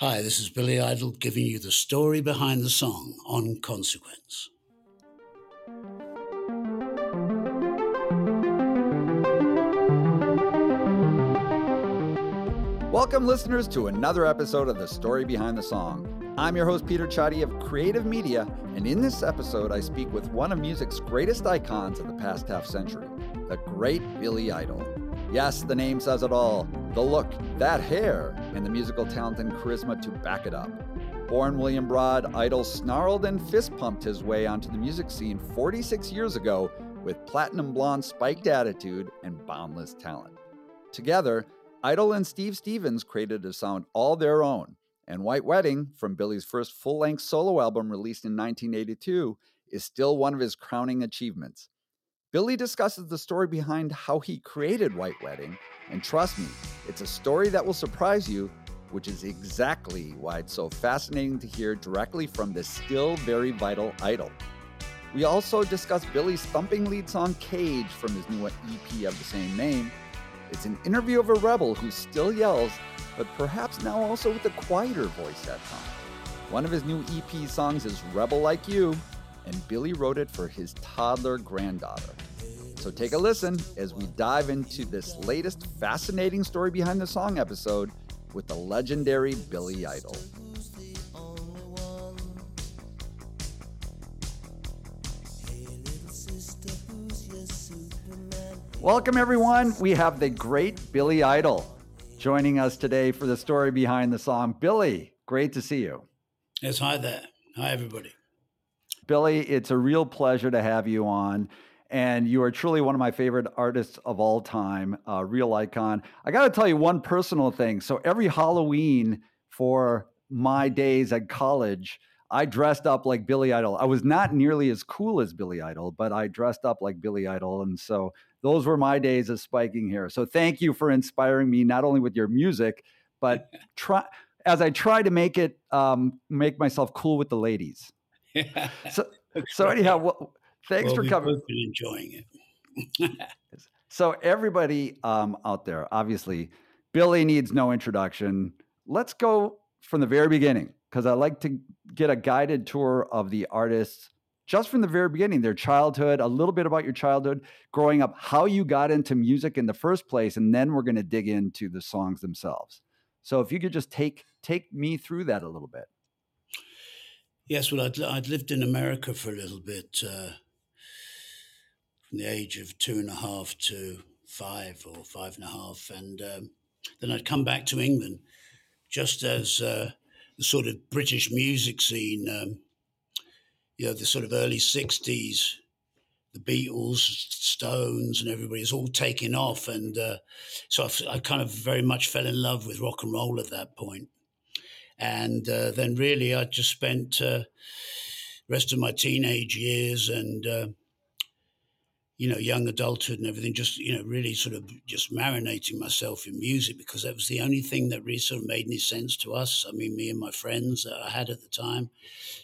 Hi, this is Billy Idol giving you the story behind the song on Consequence. Welcome, listeners, to another episode of The Story Behind the Song. I'm your host, Peter Csathy of Creative Media, and in this episode, I speak with one of music's greatest icons of the past half century, the great Billy Idol. Yes, the name says it all the look, that hair, and the musical talent and charisma to back it up. Born William Broad, Idol snarled and fist pumped his way onto the music scene 46 years ago with platinum blonde spiked attitude and boundless talent. Together, Idol and Steve Stevens created a sound all their own, and White Wedding, from Billy's first full length solo album released in 1982, is still one of his crowning achievements. Billy discusses the story behind how he created White Wedding, and trust me, it's a story that will surprise you, which is exactly why it's so fascinating to hear directly from this still very vital idol. We also discuss Billy's thumping lead song Cage from his new EP of the same name. It's an interview of a rebel who still yells, but perhaps now also with a quieter voice at times. One of his new EP songs is Rebel Like You, and Billy wrote it for his toddler granddaughter. So take a listen as we dive into this latest fascinating story behind the song episode with the legendary Billy Idol. Welcome, everyone. We have the great Billy Idol joining us today for the story behind the song. Billy, great to see you. Yes, hi there. Hi, everybody. Billy, it's a real pleasure to have you on. And you are truly one of my favorite artists of all time, a real icon. I got to tell you one personal thing. So every Halloween for my days at college, I dressed up like Billy Idol. I was not nearly as cool as Billy Idol, but I dressed up like Billy Idol. And so those were my days of spiking hair. So thank you for inspiring me, not only with your music, but try as I try to make it um, make myself cool with the ladies. Yeah. So, so anyhow, well, thanks well, for coming. Enjoying it. so everybody um, out there, obviously, Billy needs no introduction. Let's go from the very beginning because I like to get a guided tour of the artists just from the very beginning, their childhood, a little bit about your childhood, growing up, how you got into music in the first place, and then we're going to dig into the songs themselves. So if you could just take take me through that a little bit. Yes, well, I'd, I'd lived in America for a little bit, uh, from the age of two and a half to five or five and a half, and um, then I'd come back to England just as uh, the sort of British music scene, um, you know, the sort of early '60s, the Beatles, Stones, and everybody's all taking off, and uh, so I, I kind of very much fell in love with rock and roll at that point. And uh, then really, I just spent uh, rest of my teenage years and uh, you know young adulthood and everything, just you know really sort of just marinating myself in music because that was the only thing that really sort of made any sense to us. I mean, me and my friends that I had at the time.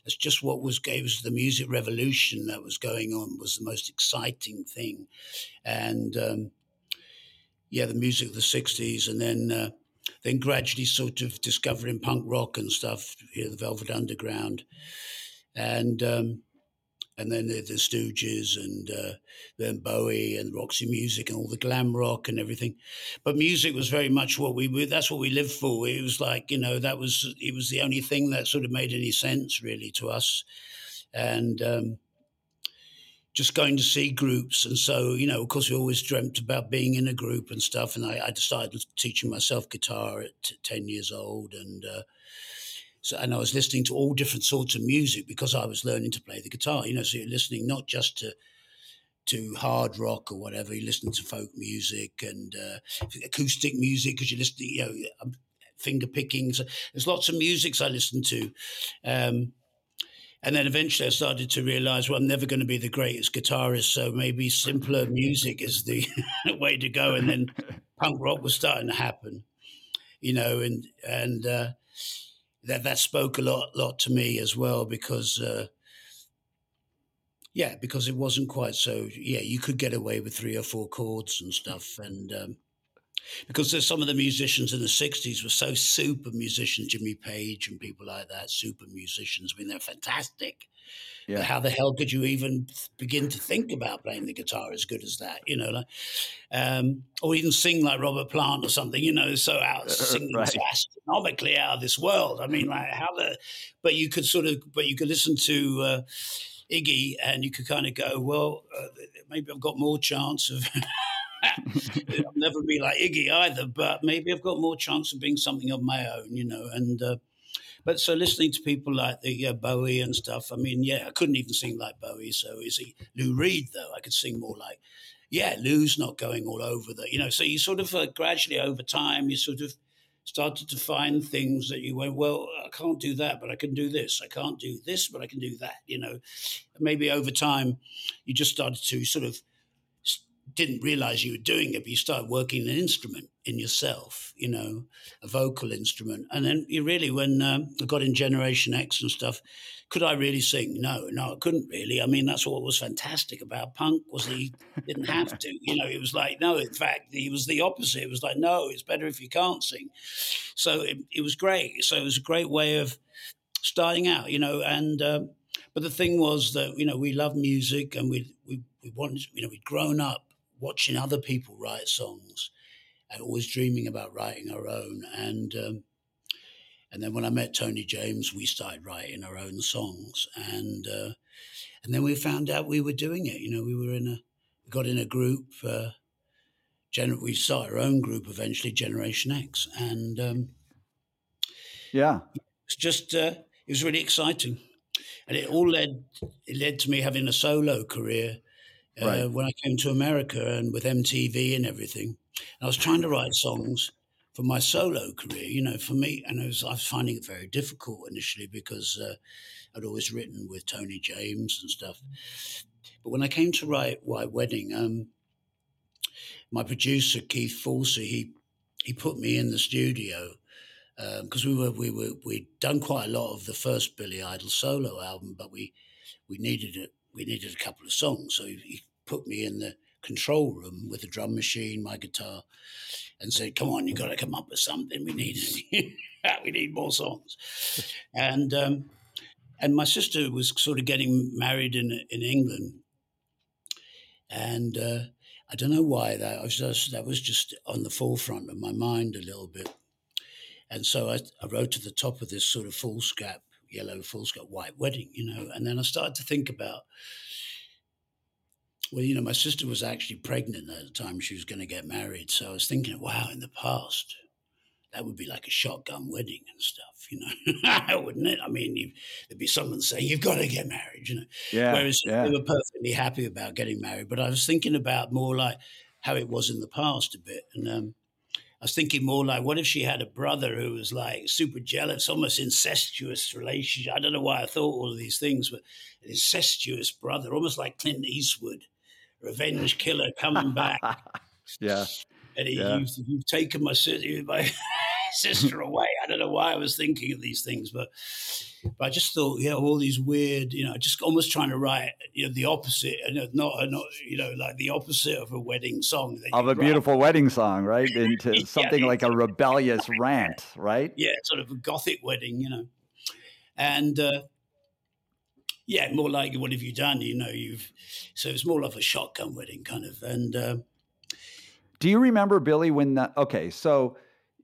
That's just what was gave us the music revolution that was going on was the most exciting thing, and. Um, yeah, the music of the '60s, and then uh, then gradually sort of discovering punk rock and stuff, you know, the Velvet Underground. And um, and then the, the Stooges and uh, then Bowie and Roxy Music and all the glam rock and everything. But music was very much what we that's what we lived for. It was like you know that was it was the only thing that sort of made any sense really to us, and. Um, just going to see groups. And so, you know, of course, we always dreamt about being in a group and stuff. And I, I started teaching myself guitar at 10 years old. And, uh, so, and I was listening to all different sorts of music because I was learning to play the guitar. You know, so you're listening not just to to hard rock or whatever. You're listening to folk music and uh, acoustic music because you're listening, you know, um, finger picking. So there's lots of musics I listen to. Um, and then eventually I started to realize, well, I'm never going to be the greatest guitarist, so maybe simpler music is the way to go. And then punk rock was starting to happen, you know, and and uh, that that spoke a lot lot to me as well because. Uh, yeah, because it wasn't quite so. Yeah, you could get away with three or four chords and stuff, and um, because there's some of the musicians in the 60s were so super musicians, Jimmy Page and people like that, super musicians. I mean, they're fantastic. Yeah. How the hell could you even begin to think about playing the guitar as good as that? You know, like, um, or even sing like Robert Plant or something. You know, so out singing right. so astronomically out of this world. I mean, like how the, but you could sort of, but you could listen to uh, Iggy and you could kind of go, well, uh, maybe I've got more chance of. I'll never be like Iggy either, but maybe I've got more chance of being something of my own, you know. And uh, but so listening to people like the uh, Bowie and stuff, I mean, yeah, I couldn't even sing like Bowie. So is he Lou Reed though? I could sing more like, yeah, Lou's not going all over the, you know. So you sort of uh, gradually over time, you sort of started to find things that you went, well, I can't do that, but I can do this. I can't do this, but I can do that. You know, maybe over time, you just started to sort of didn't realize you were doing it, but you start working an instrument in yourself, you know, a vocal instrument. And then you really, when um, I got in Generation X and stuff, could I really sing? No, no, I couldn't really. I mean, that's what was fantastic about punk was he didn't have to. You know, it was like, no, in fact, he was the opposite. It was like, no, it's better if you can't sing. So it, it was great. So it was a great way of starting out, you know, and, um, but the thing was that, you know, we love music and we, we, we wanted, you know, we'd grown up watching other people write songs and always dreaming about writing our own. And um, and then when I met Tony James, we started writing our own songs, and uh, and then we found out we were doing it. You know, we were in a we got in a group. Uh, gener- we started our own group eventually, Generation X, and um, yeah, it's just uh, it was really exciting, and it all led it led to me having a solo career right. Uh, when I came to America and with MTV and everything. And I was trying to write songs for my solo career, you know, for me. And I was, I was finding it very difficult initially because uh, I'd always written with Tony James and stuff. But when I came to write White Wedding, um, my producer Keith Forsey, he he put me in the studio because um, we were we were we'd done quite a lot of the first Billy Idol solo album, but we we needed it we needed a couple of songs. So he, he put me in the control room with a drum machine, my guitar, and said, "Come on, you've got to come up with something. We need we need more songs." And um, and my sister was sort of getting married in in England, and uh, I don't know why that was just that was just on the forefront of my mind a little bit. And so I, I wrote to the top of this sort of foolscap yellow foolscap white wedding, you know. And then I started to think about, well, you know, my sister was actually pregnant at the time she was going to get married. So I was thinking, wow, in the past, that would be like a shotgun wedding and stuff, you know, wouldn't it? I mean, you, there'd be someone saying, you've got to get married, you know. Yeah, Whereas yeah. they were perfectly happy about getting married. But I was thinking about more like how it was in the past a bit. And, um, was thinking more like, what if she had a brother who was like super jealous, almost incestuous relationship? I don't know why I thought all of these things, but an incestuous brother, almost like Clint Eastwood, revenge killer coming back. yeah. And he, yeah. You've, you've, taken my, my sister away. I don't know why I was thinking of these things, but but I just thought, yeah, all these weird, you know, just almost trying to write, you know, the opposite, and not, not, you know, like the opposite of a wedding song. of a write. beautiful wedding song, right? Into something yeah, like a rebellious rant, right? Yeah, sort of a gothic wedding, you know. And uh, yeah, more like what have you done? You know, you've so it's more like a shotgun wedding kind of. And uh, do you remember Billy when that? Okay, so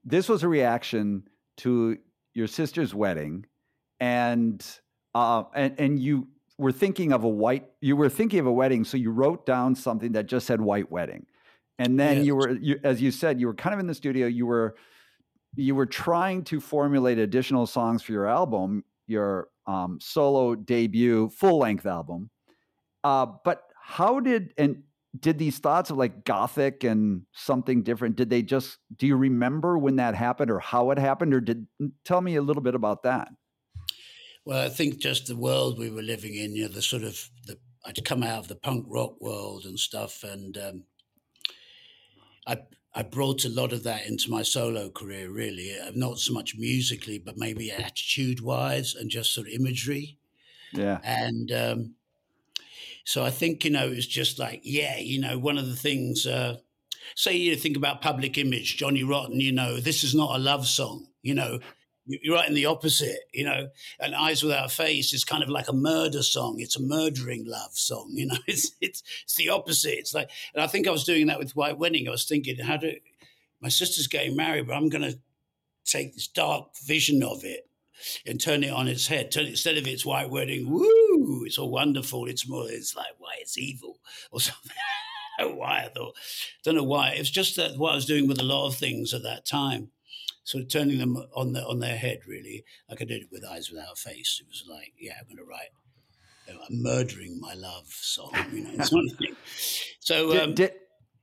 this was a reaction to your sister's wedding, and uh, and and you were thinking of a white. You were thinking of a wedding, so you wrote down something that just said white wedding, and then yes. you were, you, as you said, you were kind of in the studio. You were you were trying to formulate additional songs for your album, your um, solo debut, full length album. Uh, but how did and did these thoughts of like gothic and something different? Did they just? Do you remember when that happened or how it happened, or did tell me a little bit about that? Well, I think just the world we were living in, you know, the sort of the I'd come out of the punk rock world and stuff, and um, I I brought a lot of that into my solo career, really. Uh, not so much musically, but maybe attitude wise and just sort of imagery. Yeah. And um, so I think, you know, it's just like, yeah, you know, one of the things, uh, say you think about public image, Johnny Rotten, you know, this is not a love song, you know, you're right in the opposite, you know. And Eyes Without a Face is kind of like a murder song. It's a murdering love song, you know. It's it's it's the opposite. It's like, and I think I was doing that with White Wedding. I was thinking, how do my sister's getting married, but I'm going to take this dark vision of it and turn it on its head. Turn instead of its white wedding, woo, it's all wonderful. It's more, it's like why it's evil or something. why I thought, don't know why. It was just that what I was doing with a lot of things at that time sort of turning them on the, on their head, really, like I did it with Eyes Without a Face. It was like, yeah, I'm going to write you know, I'm murdering my love song, you know, sort of thing. So, did, um, did,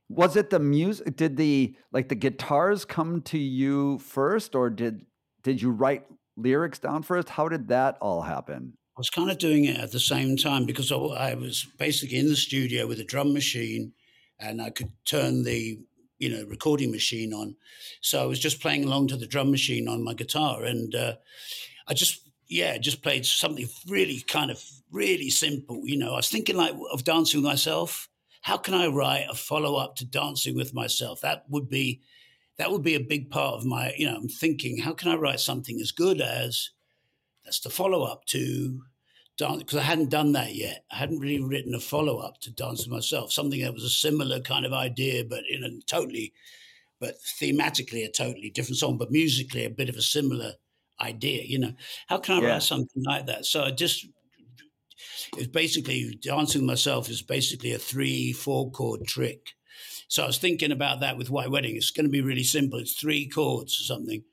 was it the music? Did the like the guitars come to you first, or did did you write lyrics down first? How did that all happen? Was kind of doing it at the same time because I was basically in the studio with a drum machine, and I could turn the you know recording machine on. So I was just playing along to the drum machine on my guitar, and uh, I just yeah just played something really kind of really simple. You know, I was thinking like of dancing with myself. How can I write a follow up to dancing with myself? That would be that would be a big part of my you know. I'm thinking how can I write something as good as that's the follow up to dance because I hadn't done that yet. I hadn't really written a follow up to Dance with Myself, something that was a similar kind of idea, but in a totally, but thematically a totally different song, but musically a bit of a similar idea. You know, how can I yeah. write something like that? So I just it's basically dancing with myself is basically a three four chord trick. So I was thinking about that with White Wedding. It's going to be really simple. It's three chords or something.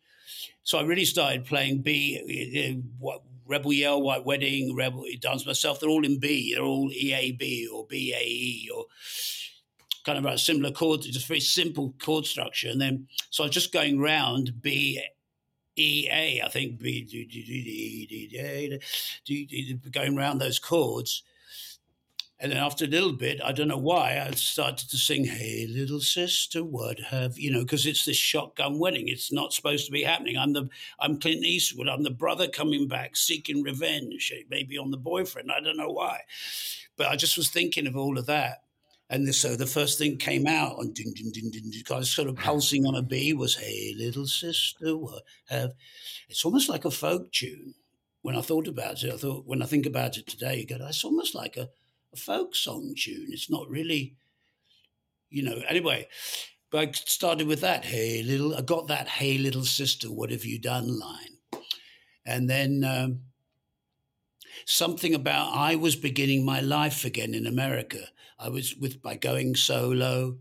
So I really started playing B, eh, eh, what Rebel Yell, White Wedding, Rebel Dance Myself, they're all in B. They're all EAB or BAE or kind of a similar chord, just very simple chord structure. And then, so I was just going round B, E, A, I think, B, going around those chords. And then after a little bit, I don't know why, I started to sing, Hey, little sister, what have you know, because it's this shotgun wedding. It's not supposed to be happening. I'm the I'm Clint Eastwood. I'm the brother coming back seeking revenge, eh, maybe on the boyfriend. I don't know why. But I just was thinking of all of that. And so the first thing came out on ding, ding, ding, ding, ding, I was sort of mm. pulsing on a B was, Hey, little sister, what have it's almost like a folk tune. When I thought about it, I thought when I think about it today, you go, it's almost like a a folk song tune. It's not really, you know. Anyway, but I started with that. Hey, little, I got that. Hey, little sister, what have you done? Line, and then um, something about I was beginning my life again in America. I was with by going solo.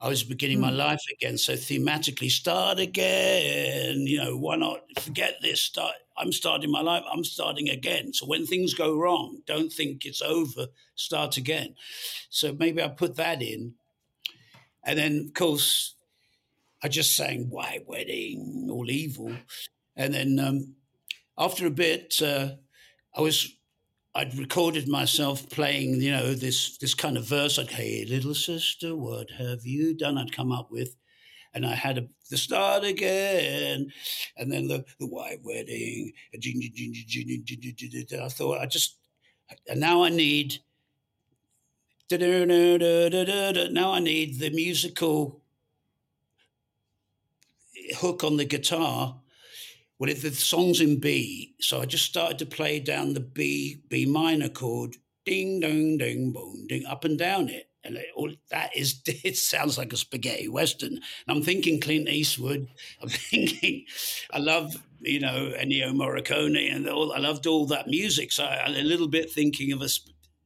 I was beginning my hmm. life again. So thematically, start again. You know, why not forget this? Start. I'm starting my life. I'm starting again. So when things go wrong, don't think it's over. Start again. So maybe I put that in, and then of course, I just sang "White Wedding," all evil, and then um, after a bit, uh, I was I'd recorded myself playing, you know, this this kind of verse like, "Hey, little sister, what have you done?" I'd come up with, and I had a, the start again, and then the the white wedding. I thought I just, and now I need. Now I need the musical hook on the guitar well, if the song's in B, so I just started to play down the B B minor chord, ding dong ding boom ding up and down it, and it, all that is it sounds like a spaghetti western. And I'm thinking Clint Eastwood. I'm thinking I love you know Ennio Morricone and all. I loved all that music, so a little bit thinking of a.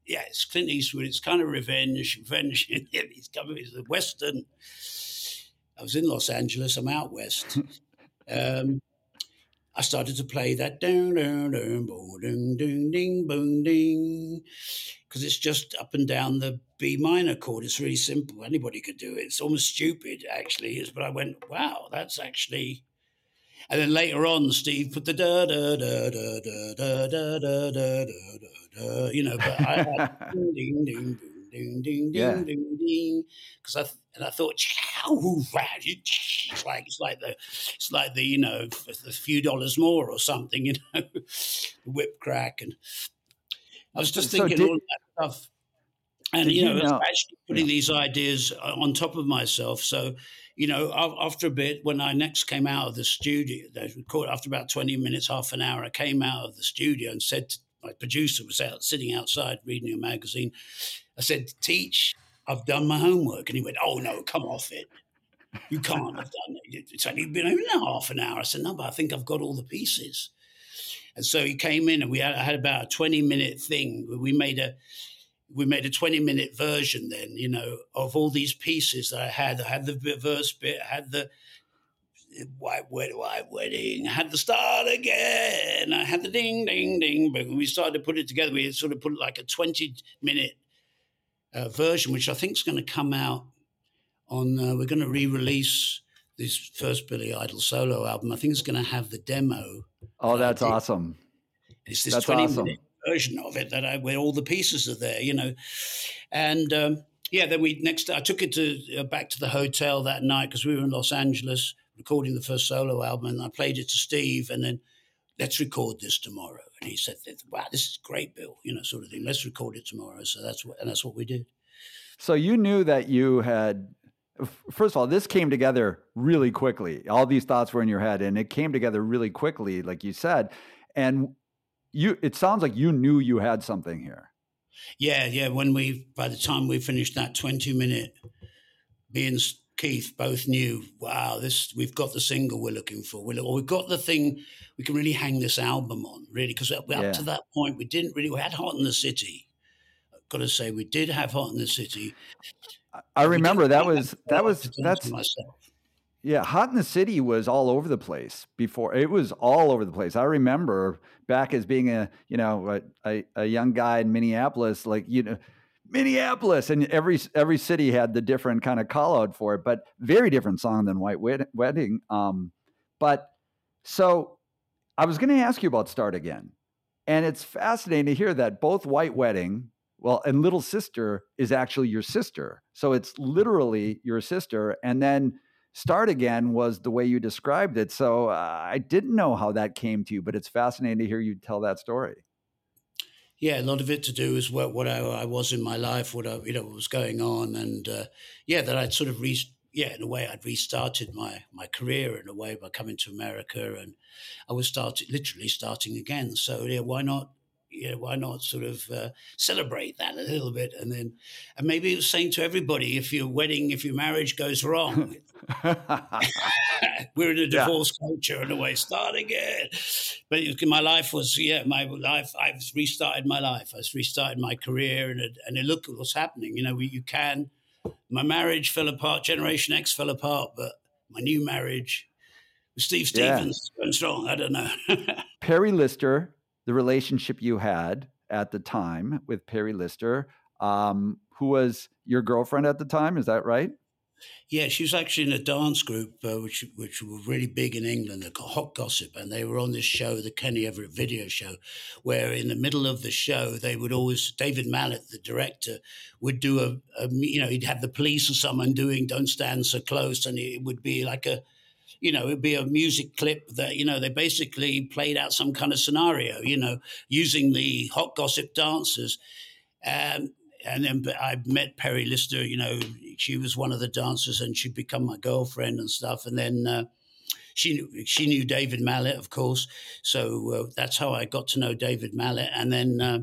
Yeah, it's Clint Eastwood. It's kind of revenge. Revenge. He's coming. It's a western. I was in Los Angeles. I'm out west. Um, I started to play that down, down, down, boom, ding, ding, ding, boom, ding, because it's just up and down the B minor chord. It's really simple. Anybody could do it. It's almost stupid, actually. But I went, wow, that's actually. And then later on, Steve put the da da da da da da da da da da da, you know. But I had ding ding ding ding ding Yeah. ding ding ding because I and I thought, "Chow, it's like it's like the it's like the you know a few dollars more or something, you know, whip crack and I was just So thinking did- all that stuff. And you know, you know- actually putting these ideas uh, on top of myself. So, you know, after a bit, when I next came out of the studio, after about twenty minutes, half an hour, I came out of the studio and said, to, my producer was out sitting outside reading a magazine. I said, "Teach, I've done my homework," and he went, "Oh no, come off it." You can't have done it. It's only been only half an hour. I said, no, but I think I've got all the pieces. And so he came in and we had, I had about a 20 minute thing. We made a we made a 20 minute version then, you know, of all these pieces that I had. I had the verse bit, I had the white wed- white wedding, I had the start again, I had the ding ding ding. But when we started to put it together, we sort of put like a 20 minute uh, version, which I think is going to come out on. Uh, we're going to re-release this first Billy Idol solo album. I think it's going to have the demo. Oh, that's awesome. It's this That's 20 awesome. minute version of it that I where all the pieces are there, you know. And um, yeah, then we next I took it to uh, back to the hotel that night because we were in Los Angeles recording the first solo album, and I played it to Steve, and then let's record this tomorrow. And he said, "Wow, this is great, Bill," you know, sort of thing. Let's record it tomorrow. So that's what and that's what we did. So you knew that you had, first of all, this came together really quickly. All these thoughts were in your head, and it came together really quickly, like you said. And you, it sounds like you knew you had something here. Yeah, yeah. When we, by the time we finished that twenty-minute, and Keith both knew, wow, this we've got the single we're looking for. We or we've got the thing we can really hang this album on, really, because up Yeah. to that point we didn't really. We had Hot in the City. I've got to say, we did have Hot in the City. I- remember that was that was that's myself. yeah. Hot in the City was all over the place before. It was all over the place. I remember back as being a you know a, a, a young guy in Minneapolis, like you know. Minneapolis and every every city had the different kind of call out for it, but very different song than White Wed- Wedding. Um, but so I was going to ask you about Start Again, and it's fascinating to hear that both White Wedding, well, and Little Sister is actually your sister, so it's literally your sister, and then Start Again was the way you described it. So uh, I didn't know how that came to you, but it's fascinating to hear you tell that story. Yeah, a lot of it to do is what what I, I was in my life, what I, you know what was going on, and uh, yeah, that I'd sort of re yeah, in a way, I'd restarted my my career in a way by coming to America, and I was starting literally starting again. So yeah, why not? Yeah, why not sort of uh, celebrate that a little bit, and then and maybe it was saying to everybody, if your wedding, if your marriage goes wrong, we're in a Yeah. divorce culture in a way. Start again. But it, my life was, yeah, my life. I've restarted my life. I've restarted my career, and it, and it, look at what's happening. You know, we, you can. My marriage fell apart. Generation X fell apart, but my new marriage with Steve Stevens is going strong. I don't know. Perri Lister, the relationship you had at the time with Perri Lister, um, who was your girlfriend at the time, is that right? Yeah, she was actually in a dance group uh, which which were really big in England, the Hot Gossip, and they were on this show, the Kenny Everett video show, where in the middle of the show they would always David Mallet, the director, would do a, a you know he'd have the police or someone doing "Don't Stand So Close," and it would be like a you know, it'd be a music clip that, you know, they basically played out some kind of scenario, you know, using the hot gossip dancers. Um, and then I met Perri Lister, you know, she was one of the dancers and she'd become my girlfriend and stuff. And then uh, she knew she knew David Mallet, of course. So uh, that's how I got to know David Mallet, and then. Uh,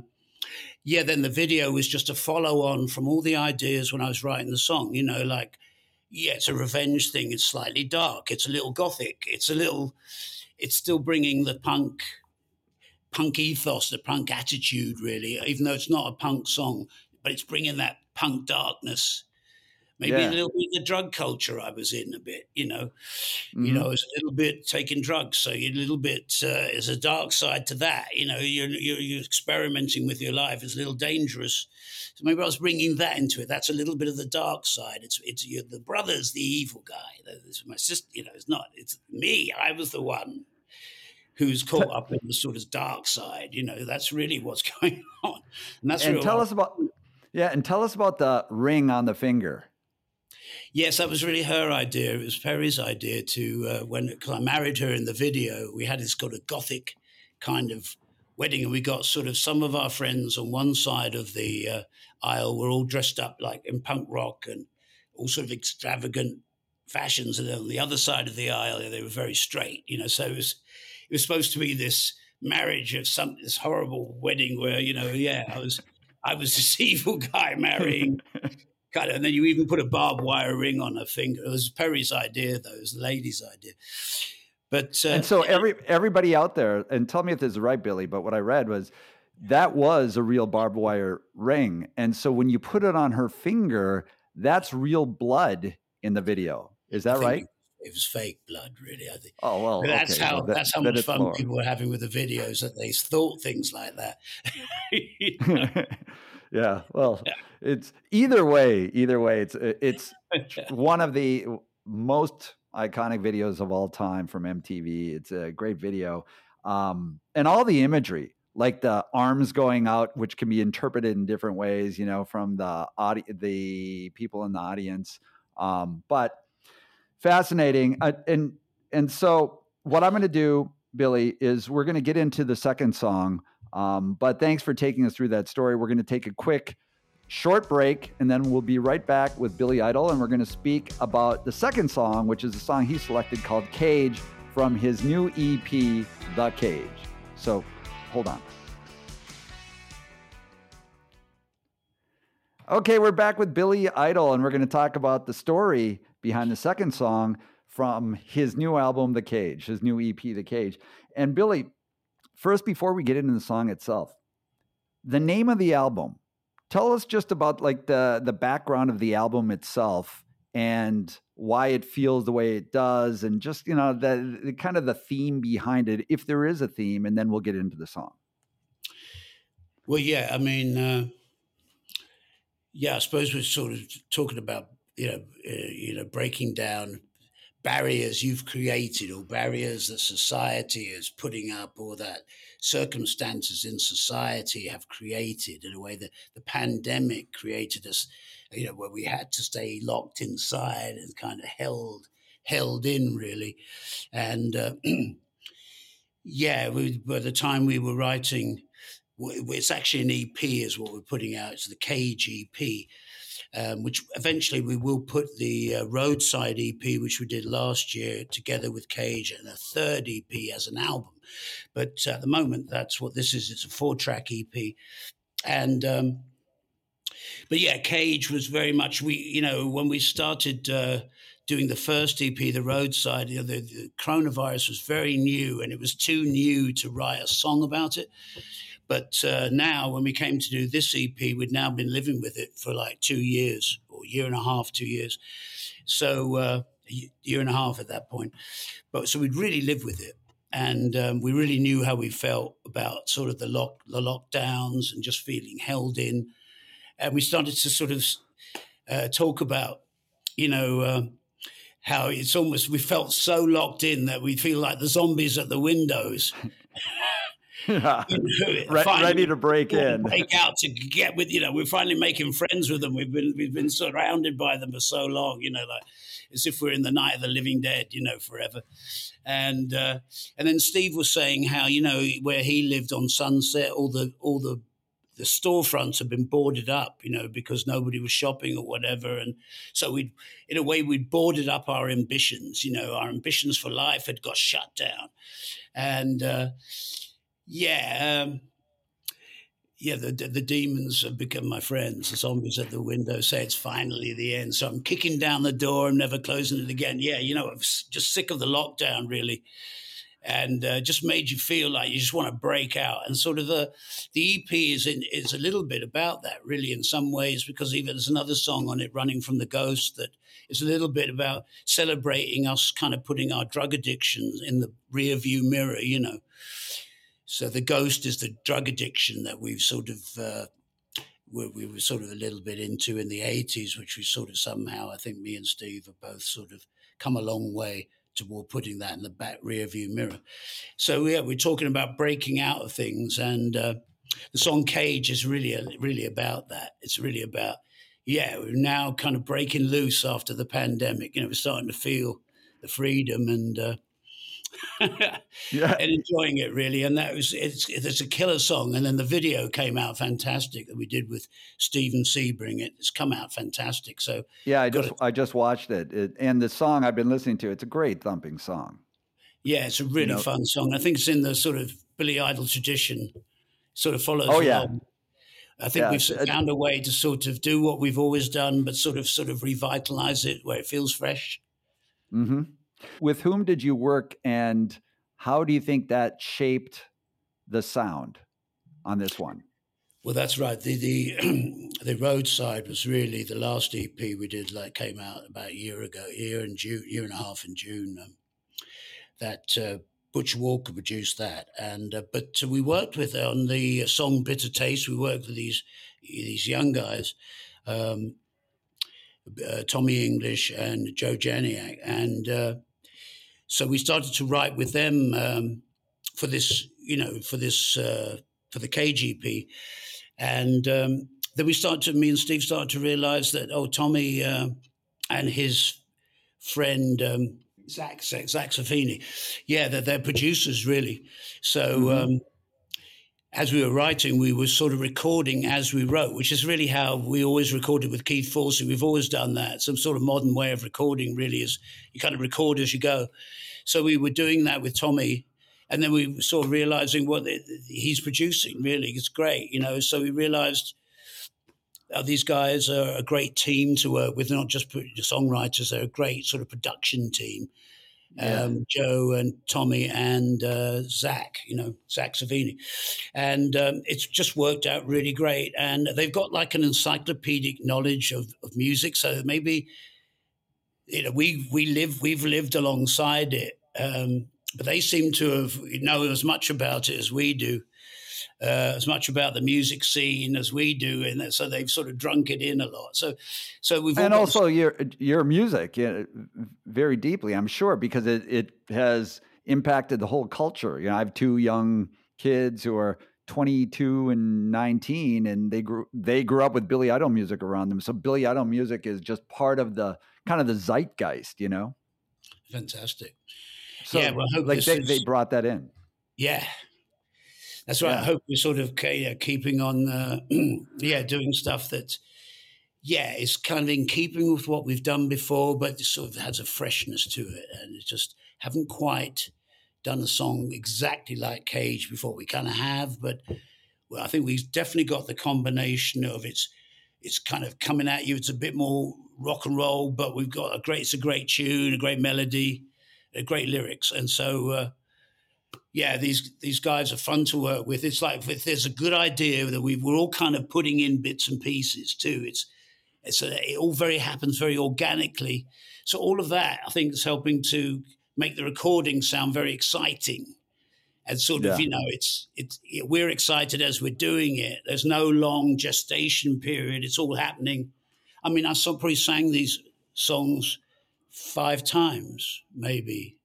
yeah, then the video was just a follow on from all the ideas when I was writing the song. You know, like, yeah, it's a revenge thing. It's slightly dark. It's a little gothic. It's a little, it's still bringing the punk, punk ethos, the punk attitude, really, even though it's not a punk song, but it's bringing that punk darkness maybe Yeah. a little bit of the drug culture I was in a bit, you know. Mhm. You know, it's a little bit taking drugs, so you're a little bit. Uh, there's a dark side to that, you know. You're, you're you're experimenting with your life. It's a little dangerous. So maybe I was bringing that into it. That's a little bit of the dark side. It's it's you're, the brother's the evil guy. It's my sister. You know, it's not. It's me. I was the one who's caught up in the sort of dark side. You know, that's really what's going on. And that's and tell us about yeah, and tell us about the ring on the finger. Yes, that was really her idea. It was Perri's idea to uh, when because I married her in the video. We had this kind of gothic kind of wedding, and we got sort of some of our friends on one side of the uh, aisle were all dressed up like in punk rock and all sort of extravagant fashions, and then on the other side of the aisle they were very straight. You know, so it was it was supposed to be this marriage of some this horrible wedding where you know, yeah, I was I was this evil guy marrying kind of, and then you even put a barbed wire ring on her finger. It was Perri's idea, though. It was the lady's idea. But uh, and so every everybody out there, and tell me if this is right, Billy, but what I read was that was a real barbed wire ring. And so when you put it on her finger, that's real blood in the video. Is that right? It was fake blood, really. I think. Oh well, But that's okay, how well, that- that's how much fun more. people were having with the videos that they thought things like that. You know? yeah, well, it's either way. Either way, it's it's one of the most iconic videos of all time from MTV. It's a great video, um, and all the imagery, like the arms going out, which can be interpreted in different ways. You know, from the audi- the people in the audience, um, but fascinating. Uh, and and so, what I'm going to do, Billy, is we're going to get into the second song. Um, but thanks for taking us through that story. We're going to take a quick short break and then we'll be right back with Billy Idol and we're going to speak about the second song, which is a song he selected called Cage from his new EP, The Cage. So hold on. Okay, we're back with Billy Idol and we're going to talk about the story behind the second song from his new album, The Cage, his new EP, The Cage. And Billy, first, before we get into the song itself, the name of the album. Tell us just about like the the background of the album itself and why it feels the way it does, and just you know the, the kind of the theme behind it, if there is a theme, and then we'll get into the song. Well, yeah, I mean, uh, yeah, I suppose we're sort of talking about you know, uh, you know, breaking down barriers you've created or barriers that society is putting up or that circumstances in society have created in a way that the pandemic created us, you know, where we had to stay locked inside and kind of held held in really, and uh, yeah, we, by the time we were writing it's actually an EP, is what we're putting out. It's the EP, um, which eventually we will put the uh, Roadside EP, which we did last year, together with Cage and a third EP as an album. But at the moment, that's what this is. It's a four-track EP, and um, but yeah, Cage was very much we. You know, when we started. Uh, Doing the first EP, the roadside, you know, the, the coronavirus was very new, and it was too new to write a song about it. But uh, now, when we came to do this EP, we'd now been living with it for like two years or year and a half, two years. So, uh, year and a half at that point. But so we'd really lived with it. And um, we really knew how we felt about sort of the lock, the lockdowns, and just feeling held in. And we started to sort of uh, talk about, you know, uh, how it's almost we felt so locked in that we feel like the zombies at the windows. Finally- ready to break in. break out to get with you know we're finally making friends with them we've been we've been surrounded by them for so long you know like as if we're in the night of the living dead you know forever and uh, and then Steve was saying how you know where he lived on Sunset all the all the the storefronts had been boarded up, you know, because nobody was shopping or whatever. And so we, in a way, we'd boarded up our ambitions. You know, our ambitions for life had got shut down, and uh, yeah. Um, yeah, the, the demons have become my friends. The zombies at the window say it's finally the end. So I'm kicking down the door and never closing it again. Yeah, you know, I'm just sick of the lockdown, really and uh, just made you feel like you just want to break out. And sort of the the EP is in, is a little bit about that, really, in some ways, because even there's another song on it, "Running from the Ghost," that is a little bit about celebrating us, kind of putting our drug addictions in the rear view mirror, you know. So the ghost is the drug addiction that we've sort of. Uh, we, we were sort of a little bit into in the 80s, which we sort of somehow, I think me and Steve have both sort of come a long way toward putting that in the back rear view mirror. So yeah, we're talking about breaking out of things, and uh, the song "Cage" is really really about that. It's really about yeah, we're now kind of breaking loose after the pandemic. You know, we're starting to feel the freedom and. Uh, yeah. and enjoying it really. And that was it's it's a killer song. And then the video came out fantastic that we did with Steven Sebring. It's come out fantastic. So yeah, I just I just watched it. it. and the song I've been listening to. It's a great thumping song. Yeah, it's a really you know, fun song. I think it's in the sort of Billy Idol tradition. Sort of follows. Oh yeah. I think yeah, we've found a way to sort of do what we've always done, but sort of sort of revitalize it where it feels fresh. Mm-hmm. With whom did you work and how do you think that shaped the sound on this one? Well, that's right. The the the roadside was really the last EP we did. Like came out about a year ago, year and June, year and a half in June. Um, that uh, Butch Walker produced that, and uh, but we worked with on the song "Bitter Taste." We worked with these these young guys, um, uh, Tommy English and Joe Janiak, and uh, so we started to write with them um, for this, you know, for this uh, for the Cage EP, and um, then we started to me and Steve started to realize that oh Tommy uh, and his friend um, Zach Zakk Cervini, yeah, they're, they're producers really. So. Mm-hmm. Um, as we were writing, we were sort of recording as we wrote, which is really how we always recorded with Keith Forsey. We've always done that. Some sort of modern way of recording really is you kind of record as you go. So we were doing that with Tommy. And then we sort of realizing what he's producing really is great, you know. So we realized uh, these guys are a great team to work with, not just songwriters, they're a great sort of production team yeah. um, Joe and Tommy and uh, Zach, you know, Zakk Cervini. And um, it's just worked out really great. And they've got like an encyclopedic knowledge of, of music. So maybe, you know, we, we live, we've lived alongside it. Um, but they seem to have know as much about it as we do uh, as much about the music scene as we do, and so they've sort of drunk it in a lot. So, so we've and also your your music you know, very deeply, I'm sure, because it it has impacted the whole culture. You know, I have two young kids who are 22 and 19 and they grew they grew up with Billy Idol music around them. So Billy Idol music is just part of the kind of the zeitgeist, you know. Fantastic. So, yeah, well, like they, is, they brought that in. Yeah, that's why yeah. I hope we're sort of keeping on, uh, yeah, doing stuff that, yeah, is kind of in keeping with what we've done before, but it sort of has a freshness to it, and it just haven't quite done a song exactly like Cage before. We kind of have, but well, I think we've definitely got the combination of it's it's kind of coming at you. It's a bit more rock and roll, but we've got a great, it's a great tune, a great melody, a great lyrics, and so. Uh, yeah, these these guys are fun to work with. It's like if there's a good idea that we we're all kind of putting in bits and pieces too. It's it's a, it all very happens very organically. So all of that I think is helping to make the recording sound very exciting. And sort of, yeah. you know, it's it's it, we're excited as we're doing it. There's no long gestation period. It's all happening. I mean, I probably sang these songs five times, maybe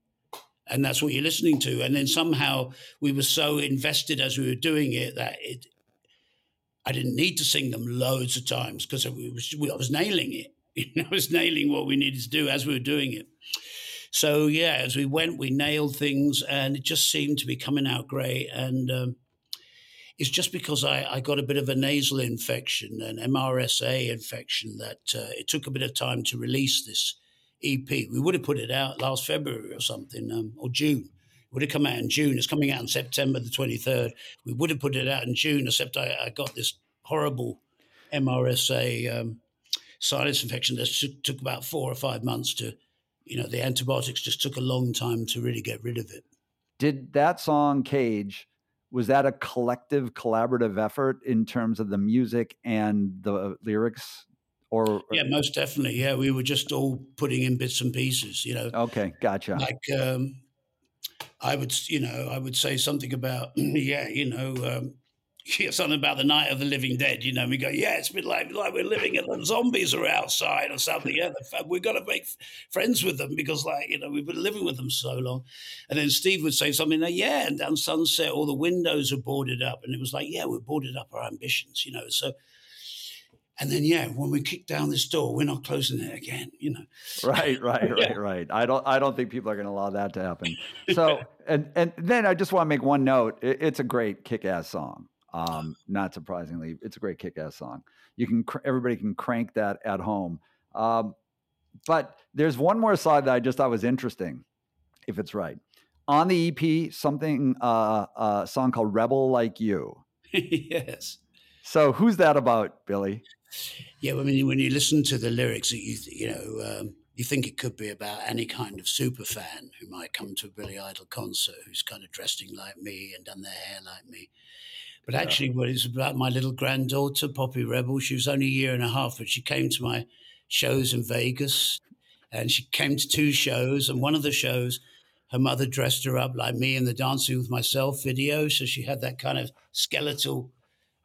and that's what you're listening to. And then somehow we were so invested as we were doing it that it, I didn't need to sing them loads of times because I was, I was nailing it. I was nailing what we needed to do as we were doing it. So yeah, as we went, we nailed things, and it just seemed to be coming out great. And um, is just because I, I got a bit of a nasal infection, an MRSA infection, that uh, it took a bit of time to release this EP. We would have put it out last February or something, um, or June. It would have come out in June. It's coming out in September the 23rd. We would have put it out in June, except I, I got this horrible MRSA um, sinus infection that took, took about four or five months to, you know, the antibiotics just took a long time to really get rid of it. Did that song, Cage, was that a collective collaborative effort in terms of the music and the lyrics or yeah most definitely yeah we were just all putting in bits and pieces you know okay gotcha like um i would you know i would say something about yeah you know um yeah, something about the night of the living dead, you know. We go, yeah, it's been like like we're living and the zombies are outside or something. Yeah, we've got to make friends with them because, like, you know, we've been living with them so long. And then Steve would say something like, yeah, and down Sunset, all the windows are boarded up, and it was like, yeah, we're boarded up our ambitions, you know. So and then, yeah, when we kick down this door, we're not closing it again. You know. Right, right, right, right. I don't. I don't think people are going to allow that to happen. So, and and then I just want to make one note. It, it's a great kick-ass song. Um, not surprisingly, it's a great kick-ass song. You can everybody can crank that at home. Um, but there's one more side that I just thought was interesting, if it's right. On the EP, something uh, a song called "Rebel Like You." yes. So who's that about, Billy? Yeah, I mean, when you listen to the lyrics, you you know, um, you think it could be about any kind of super fan who might come to a Billy Idol concert, who's kind of dressing like me and done their hair like me. But actually, yeah. what it's about my little granddaughter, Poppy Rebel. She was only a year and a half, but she came to my shows in Vegas, and she came to two shows. And one of the shows, her mother dressed her up like me in the Dancing with Myself video, so she had that kind of skeletal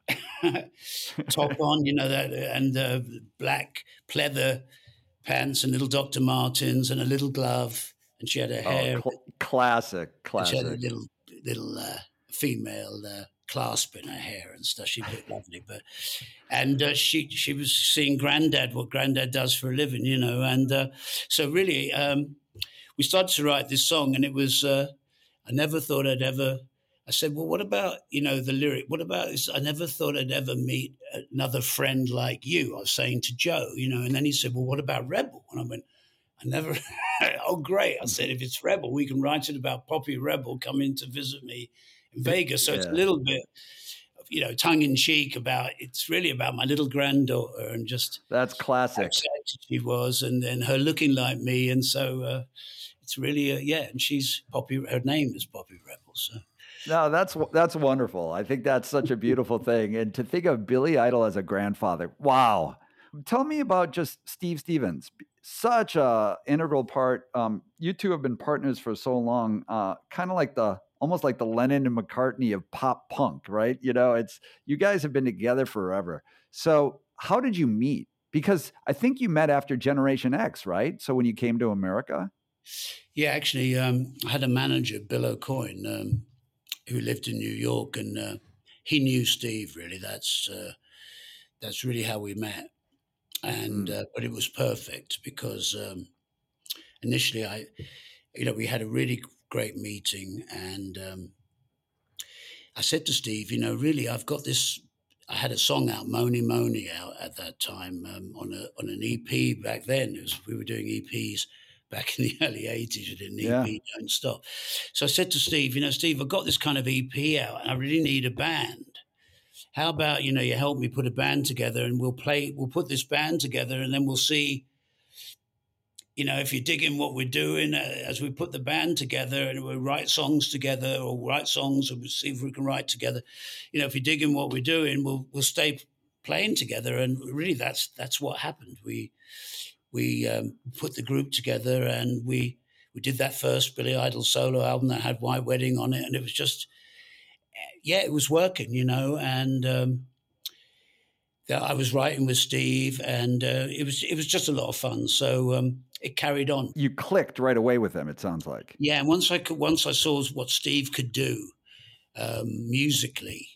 top on, you know, that and uh, black pleather pants and little Dr. Martens and a little glove, and she had her oh, hair cl- classic, classic. She had a little little uh, female uh, clasp in her hair and stuff. She looked lovely, but and uh, she she was seeing Granddad, what Granddad does for a living, you know, and uh, so really um, we started to write this song, and it was uh, I never thought I'd ever I said, well, what about, you know, the lyric? What about this? I never thought I'd ever meet another friend like you. I was saying to Joe, you know, and then he said, well, what about Rebel? And I went, I never, oh, great. I said, if it's Rebel, we can write it about Poppy Rebel coming to visit me in Vegas. So yeah. it's a little bit, you know, tongue in cheek about, it's really about my little granddaughter and just. That's classic. she was and then her looking like me. And so uh, it's really, uh, yeah. And she's Poppy, her name is Poppy Rebel. So. No, that's that's wonderful. I think that's such a beautiful thing. And to think of Billy Idol as a grandfather, wow. Tell me about just Steve Stevens. Such a integral part. Um, you two have been partners for so long. Uh, kind of like the almost like the Lennon and McCartney of pop punk, right? You know, it's you guys have been together forever. So how did you meet? Because I think you met after Generation X, right? So when you came to America. Yeah, actually, um, I had a manager, Bill Aucoin. Um, who lived in New York, and uh, he knew Steve. Really, that's uh, that's really how we met, and mm. uh, but it was perfect because um, initially I, you know, we had a really great meeting, and um, I said to Steve, you know, really, I've got this. I had a song out, Mony Mony, out at that time um, on a on an EP back then. Was, we were doing EPs back in the early 80s. I didn't yeah. EP, Don't Stop. So I said to Steve, you know, Steve, I've got this kind of EP out and I really need a band. How about, you know, you help me put a band together and we'll play, we'll put this band together and then we'll see, you know, if you're digging what we're doing uh, as we put the band together and we write songs together or write songs and we'll see if we can write together. You know, if you're digging what we're doing, we'll, we'll stay playing together. And really that's, that's what happened. We, we um, put the group together and we we did that first Billy Idol solo album that had White Wedding on it, and it was just yeah, it was working, you know, and. Um, I was writing with Steve, and uh, it was it was just a lot of fun. So um, it carried on. You clicked right away with them. It sounds like. Yeah, once I could, once I saw what Steve could do um, musically,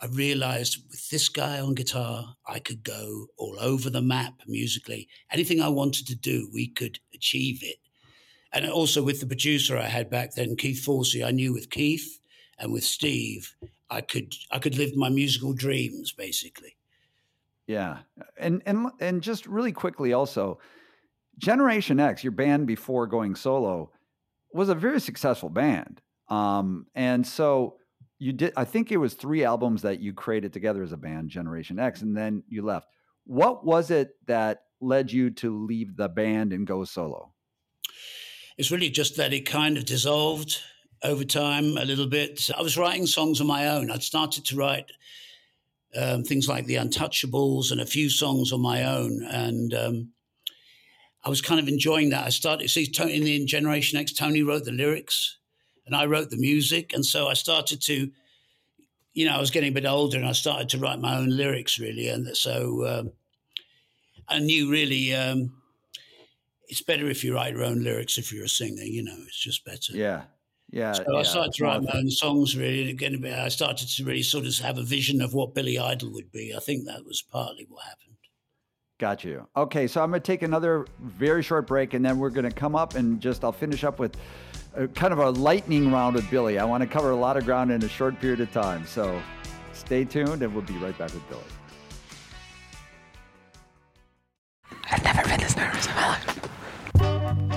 I realized with this guy on guitar, I could go all over the map musically. Anything I wanted to do, we could achieve it. And also with the producer I had back then, Keith Forsey, I knew with Keith and with Steve, I could I could live my musical dreams basically. Yeah, and and and just really quickly also, Generation X, your band before going solo, was a very successful band. Um, and so you did. I think it was three albums that you created together as a band, Generation X, and then you left. What was it that led you to leave the band and go solo? It's really just that it kind of dissolved over time a little bit. I was writing songs on my own. I'd started to write um, things like The Untouchables and a few songs on my own. And um, I was kind of enjoying that. I started, see, Tony, in Generation X, Tony wrote the lyrics and I wrote the music. And so I started to, you know, I was getting a bit older and I started to write my own lyrics really. And so um, I knew really um, it's better if you write your own lyrics if you're a singer, you know, it's just better. Yeah. Yeah. So yeah. I started to write my own songs really. And again, I started to really sort of have a vision of what Billy Idol would be. I think that was partly what happened. Got you. Okay, so I'm going to take another very short break and then we're going to come up and just, I'll finish up with a, kind of a lightning round with Billy. I want to cover a lot of ground in a short period of time. So stay tuned and we'll be right back with Billy. I've never been this nervous in my life.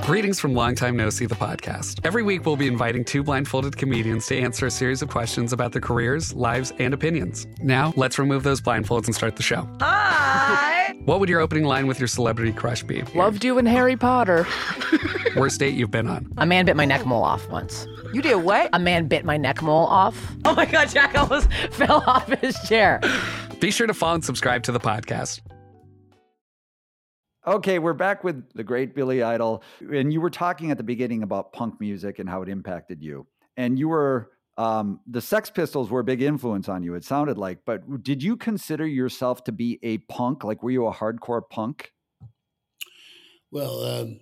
Greetings from Long Time No See the podcast. Every week, we'll be inviting two blindfolded comedians to answer a series of questions about their careers, lives, and opinions. Now, let's remove those blindfolds and start the show. Hi! What would your opening line with your celebrity crush be? Loved you in Harry Potter. Worst date you've been on? A man bit my neck mole off once. You did what? A man bit my neck mole off. Oh my God, Jack almost fell off his chair. Be sure to follow and subscribe to the podcast. Okay, we're back with the great Billy Idol. And you were talking at the beginning about punk music and how it impacted you. And you were, um, the Sex Pistols were a big influence on you, it sounded like. But did you consider yourself to be a punk? Like, were you a hardcore punk? Well, um,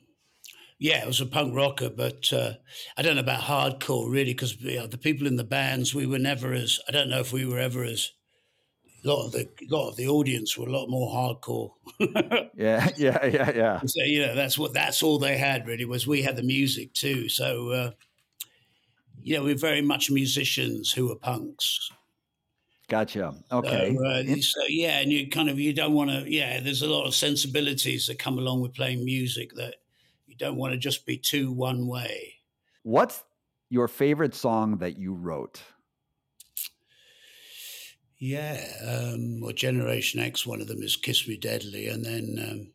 yeah, I was a punk rocker, but uh, I don't know about hardcore really, because you know, the people in the bands, we were never as, I don't know if we were ever as, a lot of the lot of the audience were a lot more hardcore. yeah, yeah, yeah, yeah. So you know that's what that's all they had really was we had the music too. So uh, you know we're very much musicians who are punks. Gotcha. Okay. So, uh, so yeah, and you kind of you don't want to. Yeah, there's a lot of sensibilities that come along with playing music that you don't want to just be too one way. What's your favorite song that you wrote? Yeah, um, well, Generation X, one of them is Kiss Me Deadly. And then, um,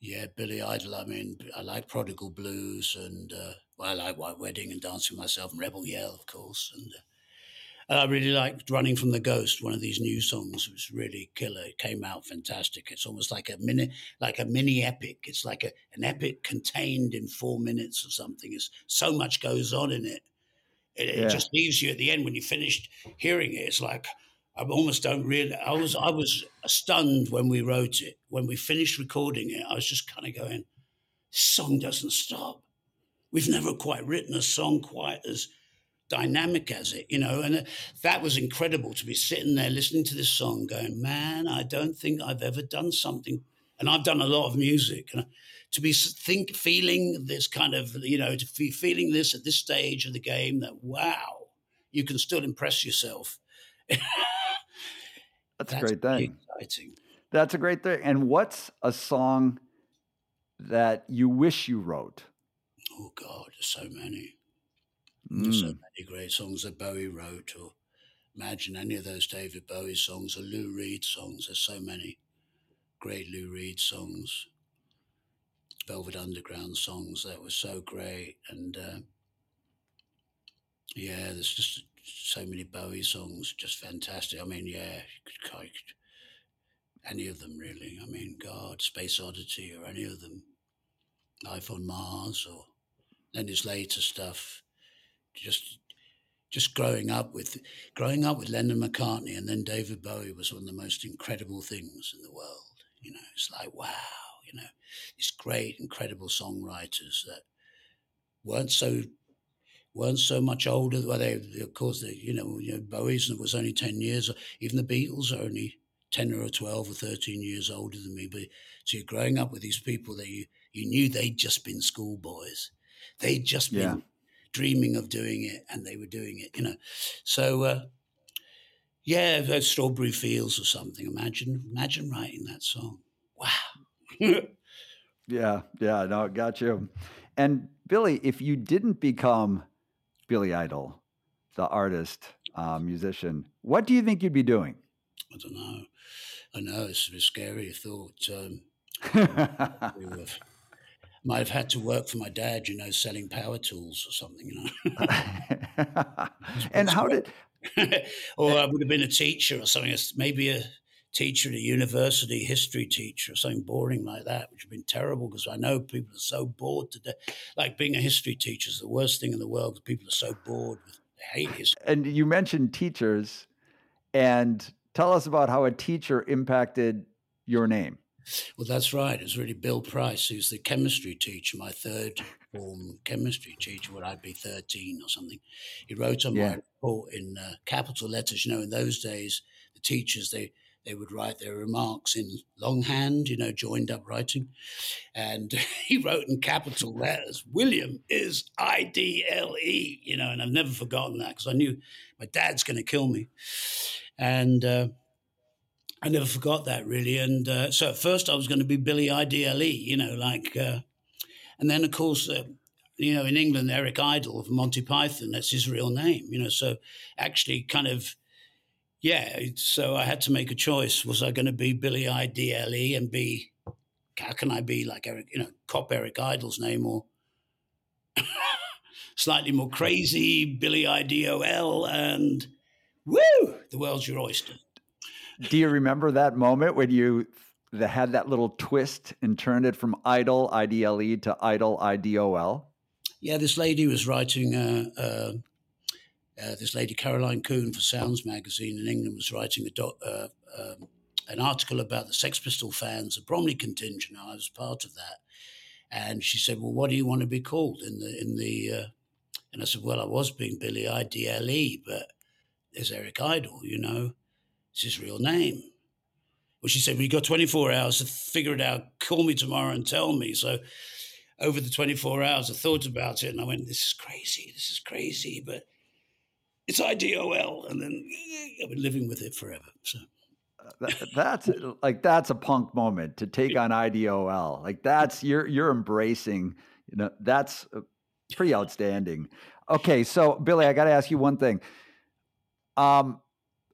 yeah, Billy Idol. I mean, I like Prodigal Blues and, uh, well, I like White Wedding and Dancing Myself and Rebel Yell, of course. And, uh, and I really liked Running from the Ghost, one of these new songs. It was really killer. It came out fantastic. It's almost like a mini, like a mini epic. It's like a, an epic contained in four minutes or something. It's so much goes on in it. It, yeah. it, just leaves you at the end when you finished hearing it. It's like I almost don't really. I was I was stunned when we wrote it. When we finished recording it, I was just kind of going, "This song doesn't stop." We've never quite written a song quite as dynamic as it, you know. And uh, that was incredible to be sitting there listening to this song, going, "Man, I don't think I've ever done something." And I've done a lot of music, and uh, to be think feeling this kind of you know to be feeling this at this stage of the game that wow you can still impress yourself that's, that's, a great thing. exciting. That's a great thing. And what's a song that you wish you wrote? Oh god there's so many. Mm. there's so many great songs that bowie wrote or imagine any of those david bowie songs or lou reed songs. There's so many great lou reed songs. Velvet Underground songs that were so great. And uh, yeah, there's just so many Bowie songs, just fantastic. I mean, yeah, could, could, any of them really. I mean, God, Space Oddity or any of them, Life on Mars or then his later stuff. Just just growing up with growing up with Lennon McCartney and then David Bowie was one of the most incredible things in the world. You know, it's like wow you know, these great, incredible songwriters that weren't so weren't so much older. Well, they of course they you know, you know Bowie's was only ten years. Even the Beatles are only ten or twelve or thirteen years older than me. But so you're growing up with these people that you you knew they'd just been schoolboys. They'd just been yeah. dreaming of doing it, and they were doing it. You know, so. Uh, Yeah, Strawberry Fields or something. Imagine, imagine writing that song. Wow. yeah, yeah, no, got you. And Billy, if you didn't become Billy Idol, the artist, uh, musician, what do you think you'd be doing? I don't know. I know it's a scary thought. Um, might have had to work for my dad, you know, selling power tools or something, you know. and how did? or I would have been a teacher or something. Maybe a teacher at a university, history teacher, or something boring like that, which would have been terrible because I know people are so bored today. Like being a history teacher is the worst thing in the world because people are so bored. With, they hate history. And you mentioned teachers, and tell us about how a teacher impacted your name. Well, that's right. It was really Bill Price, who's the chemistry teacher, my third form chemistry teacher when I'd be 13 or something. He wrote on yeah. my report in uh, capital letters. You know, in those days, the teachers, they, they would write their remarks in longhand, you know, joined up writing. And he wrote in capital letters, William is I D L E, you know, and I've never forgotten that because I knew my dad's going to kill me. And, uh, I never forgot that really. And uh, so at first I was going to be Billy IDLE, you know, like, uh, and then of course, uh, you know, in England, Eric Idle of Monty Python, that's his real name, you know, so actually kind of, yeah, so I had to make a choice. Was I going to be Billy IDLE and be, how can I be like Eric, you know, cop Eric Idle's name or slightly more crazy Billy IDOL and woo, the world's your oyster do you remember that moment when you had that little twist and turned it from idol idle to idol idol? Yeah, this lady was writing. Uh, uh, uh, this lady Caroline Coon for Sounds magazine in England was writing a doc, uh, um, an article about the Sex Pistol fans, the Bromley contingent. I was part of that, and she said, "Well, what do you want to be called in the in the?" Uh, and I said, "Well, I was being Billy Idle, but there's Eric Idle, you know." It's his real name. Well, she said, Well, you got 24 hours to figure it out. Call me tomorrow and tell me. So over the 24 hours, I thought about it and I went, This is crazy. This is crazy. But it's IDOL. And then I've been living with it forever. So. That, that's like that's a punk moment to take on IDOL. Like that's you're you're embracing. You know that's uh, pretty outstanding. Okay, so Billy, I got to ask you one thing. Um,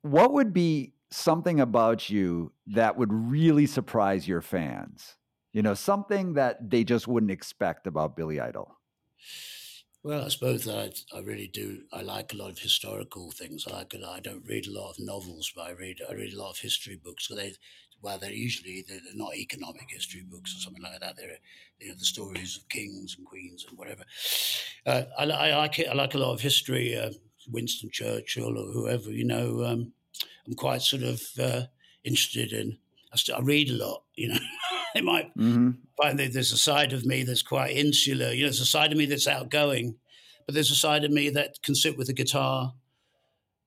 what would be something about you that would really surprise your fans? You know, something that they just wouldn't expect about Billy Idol. Well, I suppose I, I really do. I like a lot of historical things. I like. I don't read a lot of novels, but I read. I read a lot of history books. So they, well, they're usually they're not economic history books or something like that. They're you know the stories of kings and queens and whatever. Uh, I, I, like it. I like a lot of history. Uh, Winston Churchill or whoever. You know, um, I'm quite sort of uh, interested in. I, st- I, read a lot. You know, they might mm-hmm. find that there's a side of me that's quite insular. You know, there's a side of me that's outgoing, but there's a side of me that can sit with a guitar.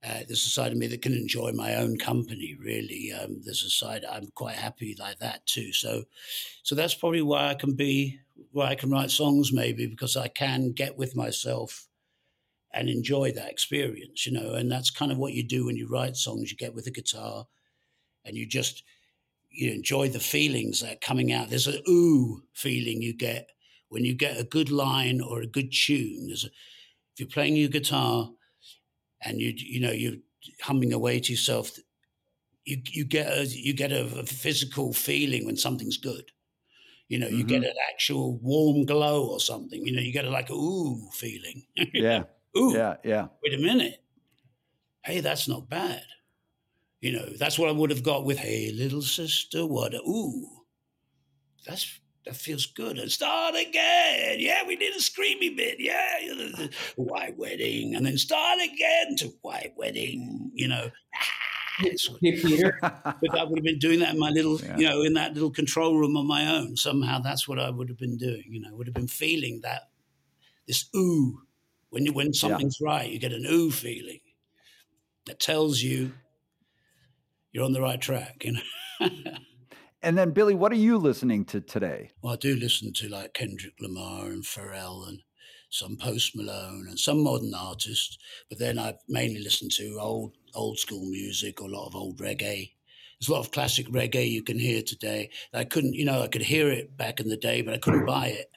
Uh, there's a side of me that can enjoy my own company. Really, um, there's a side I'm quite happy like that too. So, so that's probably why I can be why I can write songs maybe because I can get with myself and enjoy that experience, you know. And that's kind of what you do when you write songs. You get with a guitar and you just you enjoy the feelings that are coming out. There's a ooh feeling you get when you get a good line or a good tune. There's a, if you're playing your guitar and you you know you're humming away to yourself, you you get a you get a, a physical feeling when something's good. You know, you mm-hmm. get an actual warm glow or something. You know, you get a like a ooh feeling. yeah. Ooh, yeah, yeah. Wait a minute. Hey, that's not bad. You know, that's what I would have got with "Hey, little sister, what a ooh." That's that feels good. And start again. Yeah, we did a screamy bit. Yeah, white wedding, and then start again to white wedding. You know. Ah, hey, Peter. but I would have been doing that in my little, yeah. you know, in that little control room on my own. Somehow that's what I would have been doing. You know, would have been feeling that this ooh when you, when something's yeah. right, you get an ooh feeling that tells you you're on the right track. You know. and then, Billy, what are you listening to today? Well, I do listen to like Kendrick Lamar and Pharrell and some Post Malone, and some modern artists. But then I mainly listen to old old school music or a lot of old reggae. There's a lot of classic reggae you can hear today. I couldn't, you know, I could hear it back in the day, but I couldn't buy it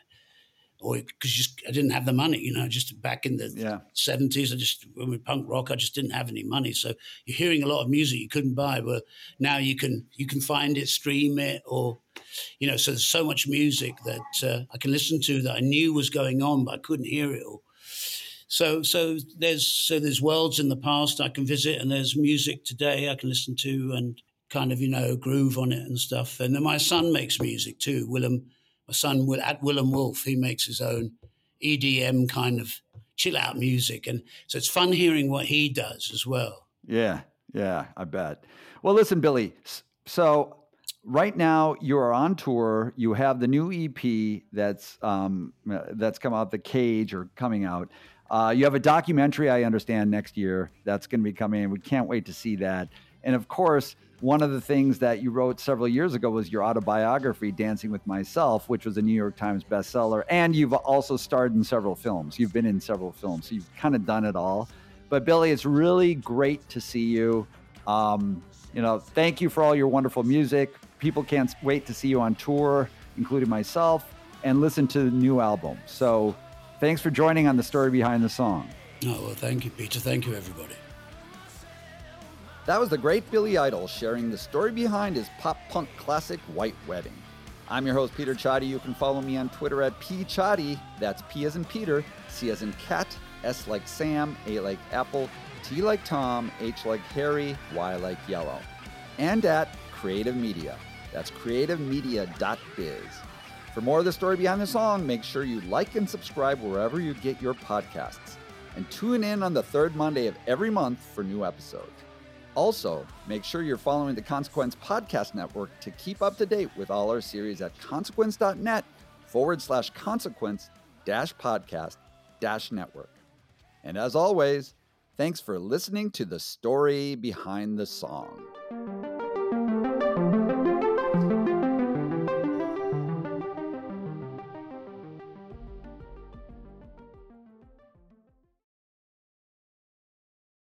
or because just I didn't have the money, you know, just back in the seventies, I just when we punk rock, I just didn't have any money. So you're hearing a lot of music you couldn't buy, but now you can you can find it, stream it, or you know, so there's so much music that uh, I can listen to that I knew was going on, but I couldn't hear it all. So so there's so there's worlds in the past I can visit, and there's music today I can listen to and kind of you know groove on it and stuff. And then my son makes music too, Willem my son Will at Willem Wolfe, he makes his own EDM kind of chill out music, and so it's fun hearing what he does as well. Yeah, yeah, I bet. Well, listen, Billy. So right now you are on tour. You have the new EP that's um, that's come out, the Cage, or coming out. Uh, you have a documentary, I understand, next year that's going to be coming. We can't wait to see that. And of course, one of the things that you wrote several years ago was your autobiography, Dancing with Myself, which was a New York Times bestseller. And you've also starred in several films. You've been in several films, so you've kind of done it all. But Billy, it's really great to see you. Um, you know, thank you for all your wonderful music. People can't wait to see you on tour, including myself, and listen to the new album. So thanks for joining on the story behind the song. Oh, well, thank you, Peter. Thank you, everybody. That was the great Billy Idol sharing the story behind his pop punk classic White Wedding. I'm your host, Peter Csathy. You can follow me on Twitter at pcsathy. That's P as in Peter, C as in cat, S like Sam, A like Apple, T like Tom, H like Harry, Y like Yellow. And at Creative Media. That's creativemedia.biz. For more of the story behind the song, make sure you like and subscribe wherever you get your podcasts. And tune in on the third Monday of every month for new episodes. Also, make sure you're following the Consequence Podcast Network to keep up to date with all our series at consequence.net forward slash consequence dash podcast dash network. And as always, thanks for listening to the story behind the song.